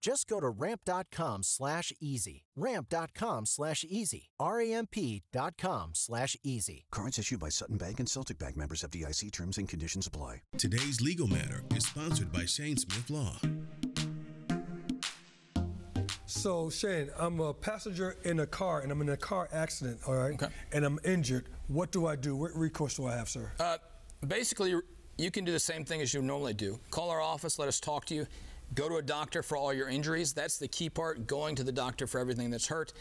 Just go to ramp.com slash easy. Ramp.com slash easy. R-A-M-P.com slash easy. Cards issued by Sutton Bank and Celtic Bank members FDIC terms and conditions apply. Today's legal matter is sponsored by Shane Smith Law. So Shane, I'm a passenger in a car and I'm in a car accident, all right? Okay. And I'm injured. What do I do? What recourse do I have, sir? Uh, basically, you can do the same thing as you normally do. Call our office, let us talk to you. Go to a doctor for all your injuries. That's the key part, going to the doctor for everything that's hurt.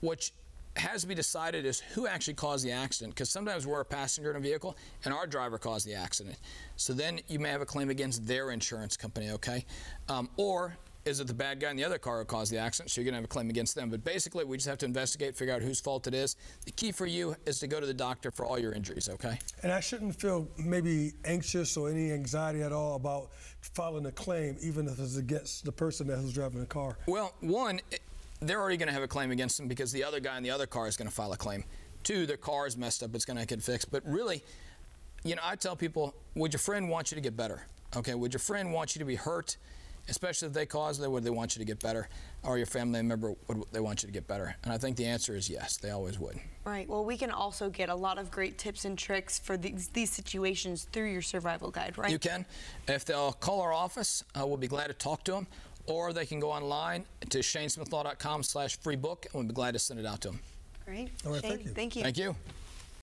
What has to be decided is who actually caused the accident, because sometimes we're a passenger in a vehicle and our driver caused the accident. So then you may have a claim against their insurance company, okay? Um, or is it the bad guy in the other car who caused the accident? So you're going to have a claim against them. But basically, we just have to investigate, figure out whose fault it is. The key for you is to go to the doctor for all your injuries, okay? And I shouldn't feel maybe anxious or any anxiety at all about filing a claim, even if it's against the person that was driving the car. Well, one, they're already going to have a claim against them because the other guy in the other car is going to file a claim. Two, their car is messed up, it's going to get fixed. But really, you know, I tell people, would your friend want you to get better? Okay, would your friend want you to be hurt? Especially if they caused it, would they want you to get better? Or your family member, would they want you to get better? And I think the answer is yes, they always would. Right. Well, we can also get a lot of great tips and tricks for these, these situations through your survival guide, right? You can. If they'll call our office, uh, we'll be glad to talk to them. Or they can go online to shanesmithlaw.com slash free book, and we'll be glad to send it out to them. Great. All right, Shane, thank you. Thank you. Thank you.